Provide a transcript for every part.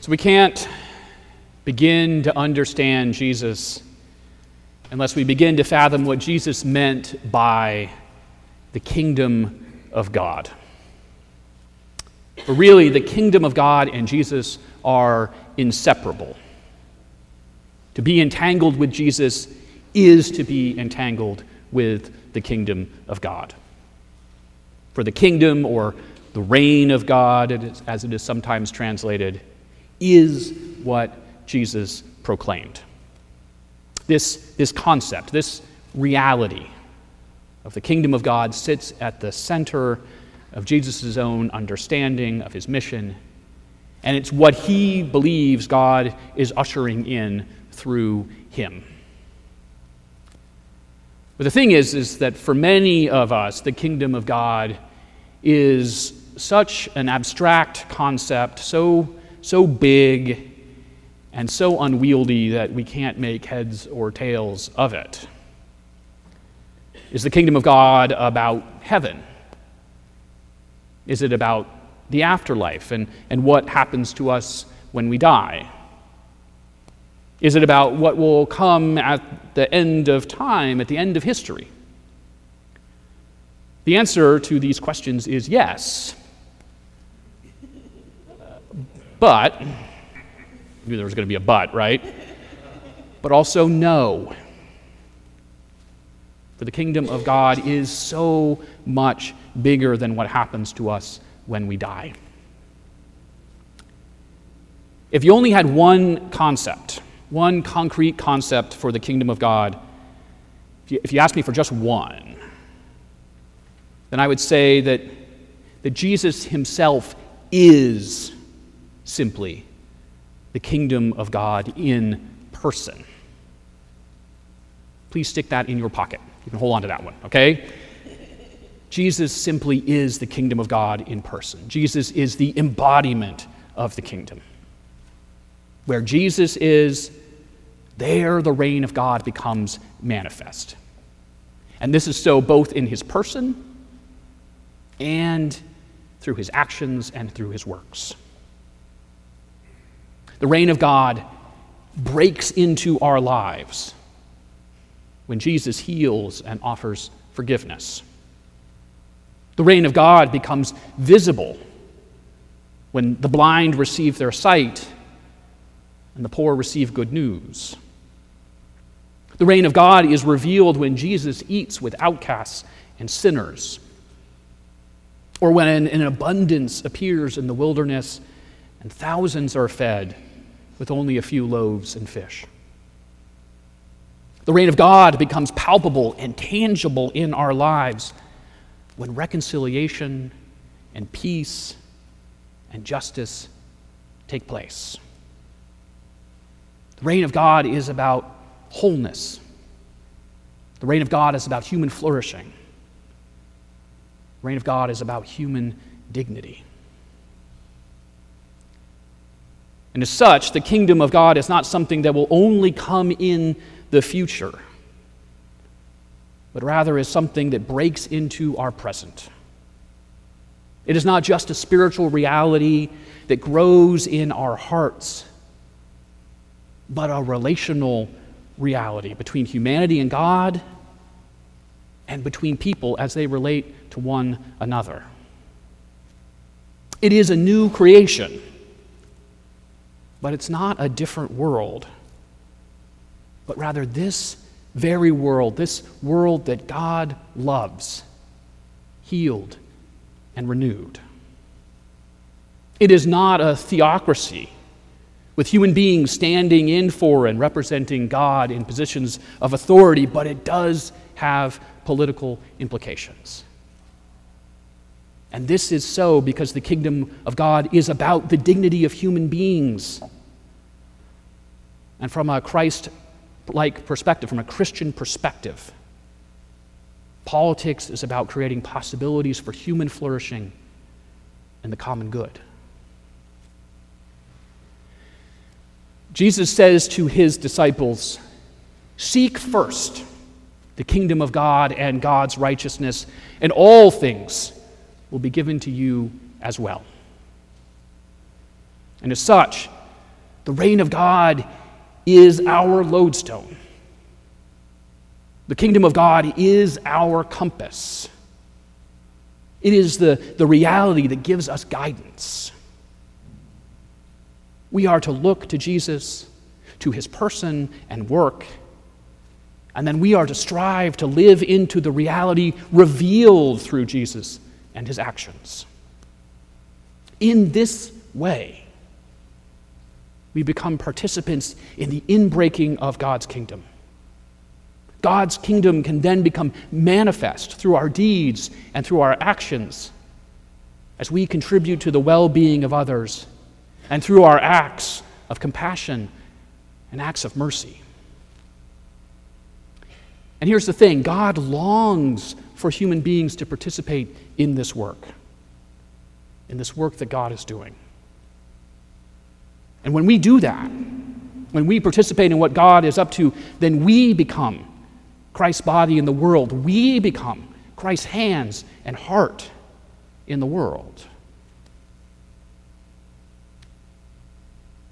So we can't begin to understand Jesus unless we begin to fathom what Jesus meant by the kingdom of God. For really, the kingdom of God and Jesus are inseparable. To be entangled with Jesus is to be entangled with the kingdom of God. For the kingdom, or the reign of God, as it is sometimes translated, is what Jesus proclaimed. This, this concept, this reality of the kingdom of God sits at the center of Jesus' own understanding of his mission, and it's what he believes God is ushering in through him. But the thing is, is that for many of us, the kingdom of God is such an abstract concept, so, so big and so unwieldy that we can't make heads or tails of it. Is the kingdom of God about heaven? Is it about the afterlife and, and what happens to us when we die? Is it about what will come at the end of time, at the end of history? The answer to these questions is yes. But, knew there was going to be a but, right? But also no. For the kingdom of God is so much bigger than what happens to us when we die. If you only had one concept, one concrete concept for the kingdom of God, if you, if you ask me for just one, then I would say that, that Jesus himself is simply the kingdom of God in person. Please stick that in your pocket. You can hold on to that one, okay? Jesus simply is the kingdom of God in person. Jesus is the embodiment of the kingdom. Where Jesus is, there the reign of God becomes manifest. And this is so both in his person and through his actions and through his works. The reign of God breaks into our lives when Jesus heals and offers forgiveness. The reign of God becomes visible when the blind receive their sight and the poor receive good news. The reign of God is revealed when Jesus eats with outcasts and sinners, or when an abundance appears in the wilderness and thousands are fed with only a few loaves and fish. The reign of God becomes palpable and tangible in our lives when reconciliation and peace and justice take place. The reign of God is about wholeness. The reign of God is about human flourishing. The reign of God is about human dignity. And as such, the kingdom of God is not something that will only come in the future, but rather is something that breaks into our present. It is not just a spiritual reality that grows in our hearts, but a relational reality between humanity and God and between people as they relate to one another. It is a new creation, but it's not a different world, but rather this very world, this world that God loves, healed and renewed. It is not a theocracy with human beings standing in for and representing God in positions of authority, but it does have political implications. And this is so because the kingdom of God is about the dignity of human beings. And from a Christ like perspective, from a Christian perspective, politics is about creating possibilities for human flourishing and the common good. Jesus says to his disciples, Seek first the kingdom of God and God's righteousness, and all things will be given to you as well. And as such, The reign of God is our lodestone. The kingdom of God is our compass. It is the, the reality that gives us guidance. We are to look to Jesus, to his person and work, and then we are to strive to live into the reality revealed through Jesus and his actions. In this way, we become participants in the inbreaking of God's kingdom. God's kingdom can then become manifest through our deeds and through our actions as we contribute to the well being of others and through our acts of compassion and acts of mercy. And here's the thing God longs for human beings to participate in this work, in this work that God is doing. And when we do that, when we participate in what God is up to, then we become Christ's body in the world. We become Christ's hands and heart in the world.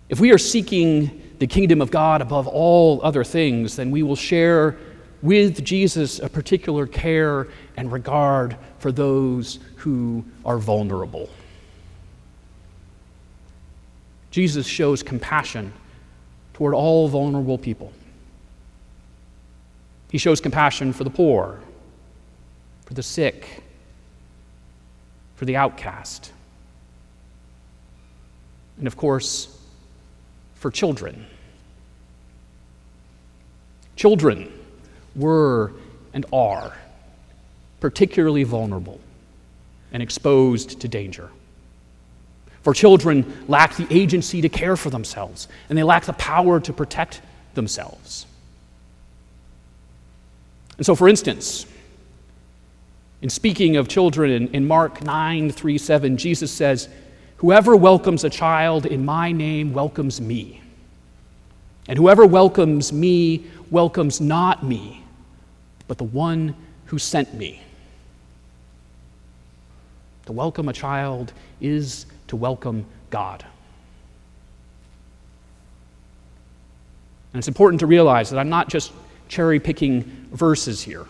If we are seeking the kingdom of God above all other things, then we will share with Jesus a particular care and regard for those who are vulnerable. Jesus shows compassion toward all vulnerable people. He shows compassion for the poor, for the sick, for the outcast, and of course, for children. Children were and are particularly vulnerable and exposed to danger. For children lack the agency to care for themselves, and they lack the power to protect themselves. And so, for instance, in speaking of children in, in Mark 9 3 7, Jesus says, Whoever welcomes a child in my name welcomes me. And whoever welcomes me welcomes not me, but the one who sent me. To welcome a child is to welcome God. And it's important to realize that I'm not just cherry picking verses here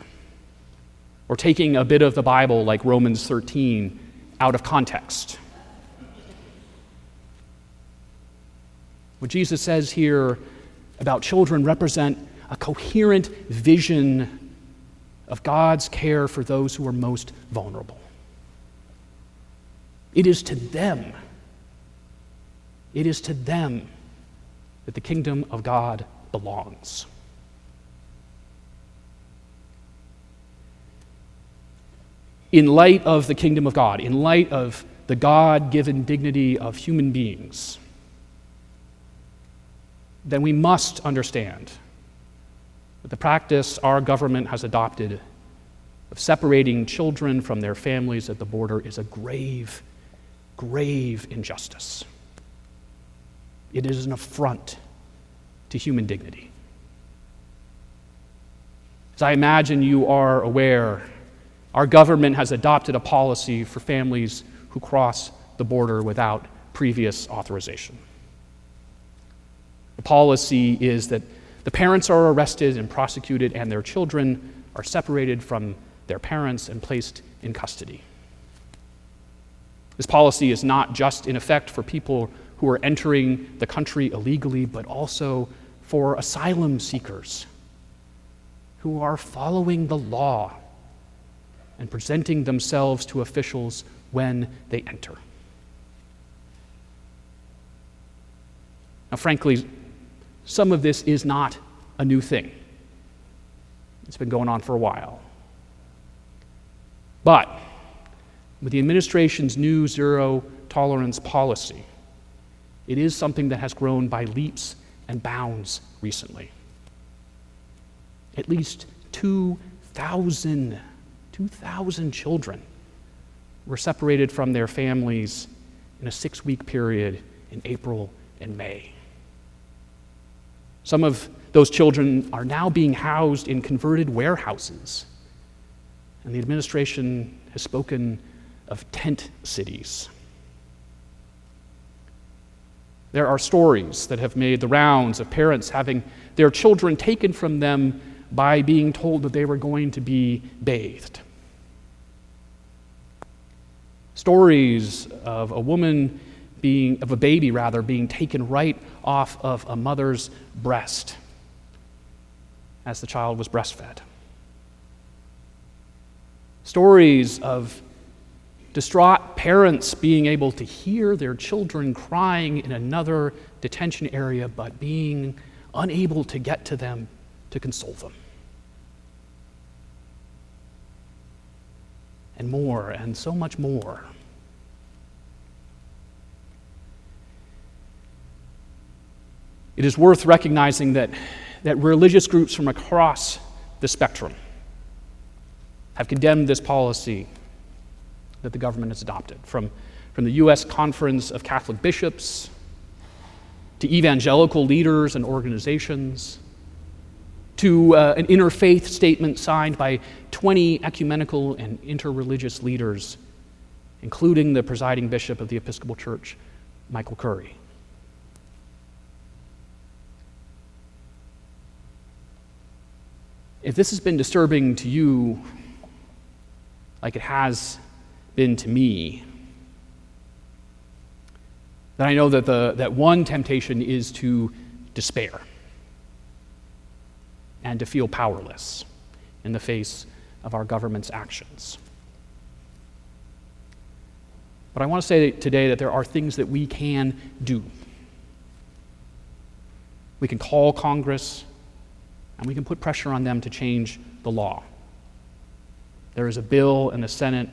or taking a bit of the Bible like Romans 13 out of context. What Jesus says here about children represent a coherent vision of God's care for those who are most vulnerable. It is to them, it is to them that the kingdom of God belongs. In light of the kingdom of God, in light of the God given dignity of human beings, then we must understand that the practice our government has adopted of separating children from their families at the border is a grave, grave injustice. It is an affront to human dignity. As I imagine you are aware, our government has adopted a policy for families who cross the border without previous authorization. The policy is that the parents are arrested and prosecuted, and their children are separated from their parents and placed in custody. This policy is not just in effect for people who are entering the country illegally, but also for asylum seekers who are following the law and presenting themselves to officials when they enter. Now, frankly, some of this is not a new thing, it's been going on for a while. But with the administration's new zero tolerance policy, it is something that has grown by leaps and bounds recently. At least 2,000, 2,000 children were separated from their families in a six week period in April and May. Some of those children are now being housed in converted warehouses. And the administration has spoken of tent cities. There are stories that have made the rounds of parents having their children taken from them by being told that they were going to be bathed. Stories of a woman being, of a baby rather, being taken right off of a mother's breast as the child was breastfed. Stories of distraught parents being able to hear their children crying in another detention area, but being unable to get to them to console them. And more, and so much more. It is worth recognizing that, that religious groups from across the spectrum have condemned this policy that the government has adopted, from, from the U.S. Conference of Catholic Bishops to evangelical leaders and organizations to uh, an interfaith statement signed by 20 ecumenical and interreligious leaders, including the presiding bishop of the Episcopal Church, Michael Curry. If this has been disturbing to you, like it has been to me, then I know that, the, that one temptation is to despair and to feel powerless in the face of our government's actions. But I want to say today that there are things that we can do. We can call Congress and we can put pressure on them to change the law. There is a bill in the Senate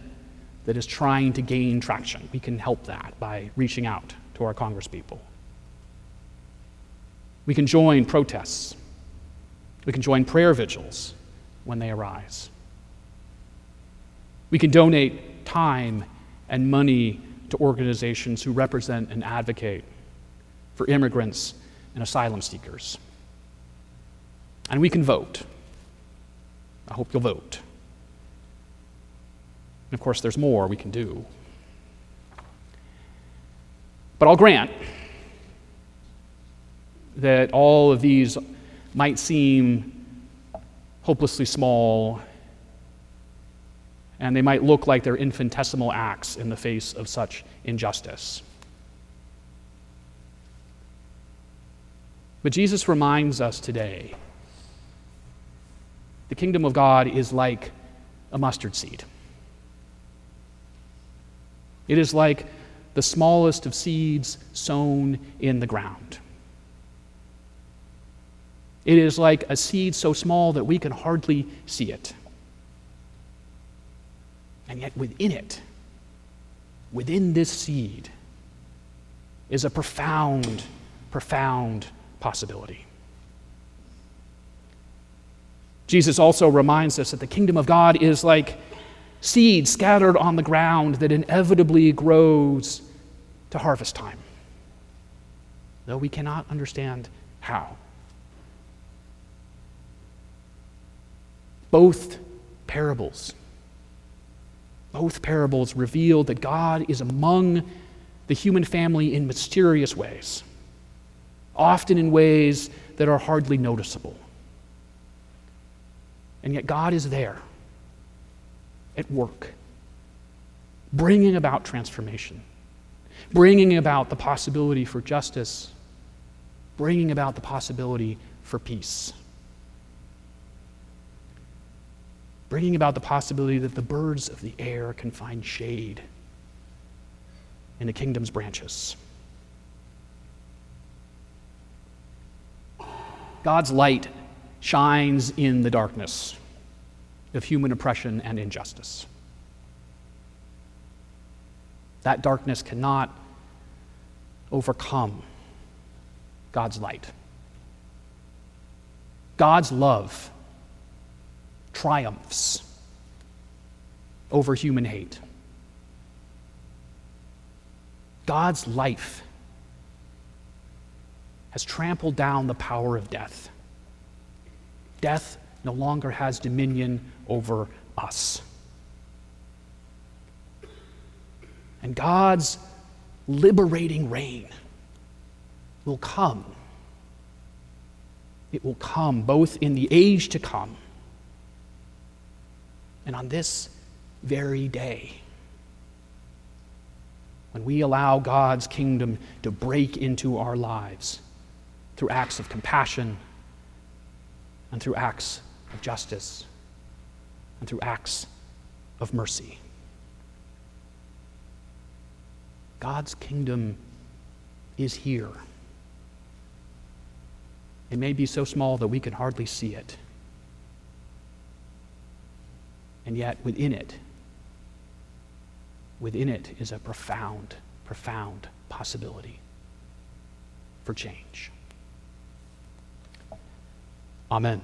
that is trying to gain traction. We can help that by reaching out to our congresspeople. We can join protests. We can join prayer vigils when they arise. We can donate time and money to organizations who represent and advocate for immigrants and asylum seekers. And we can vote. I hope you'll vote. And of course, there's more we can do. But I'll grant that all of these might seem hopelessly small and they might look like they're infinitesimal acts in the face of such injustice. But Jesus reminds us today the kingdom of God is like a mustard seed. It is like the smallest of seeds sown in the ground. It is like a seed so small that we can hardly see it. And yet, within it, within this seed, is a profound, profound possibility. Jesus also reminds us that the kingdom of God is like seed scattered on the ground that inevitably grows to harvest time, though we cannot understand how. Both parables, both parables reveal that God is among the human family in mysterious ways, often in ways that are hardly noticeable. And yet, God is there at work, bringing about transformation, bringing about the possibility for justice, bringing about the possibility for peace, bringing about the possibility that the birds of the air can find shade in the kingdom's branches. God's light shines in the darkness of human oppression and injustice. That darkness cannot overcome God's light. God's love triumphs over human hate. God's life has trampled down the power of death. Death no longer has dominion over us. And God's liberating reign will come. It will come both in the age to come and on this very day. When we allow God's kingdom to break into our lives through acts of compassion and through acts of justice and through acts of mercy. God's kingdom is here. It may be so small that we can hardly see it. And yet, within it, within it is a profound, profound possibility for change. Amen.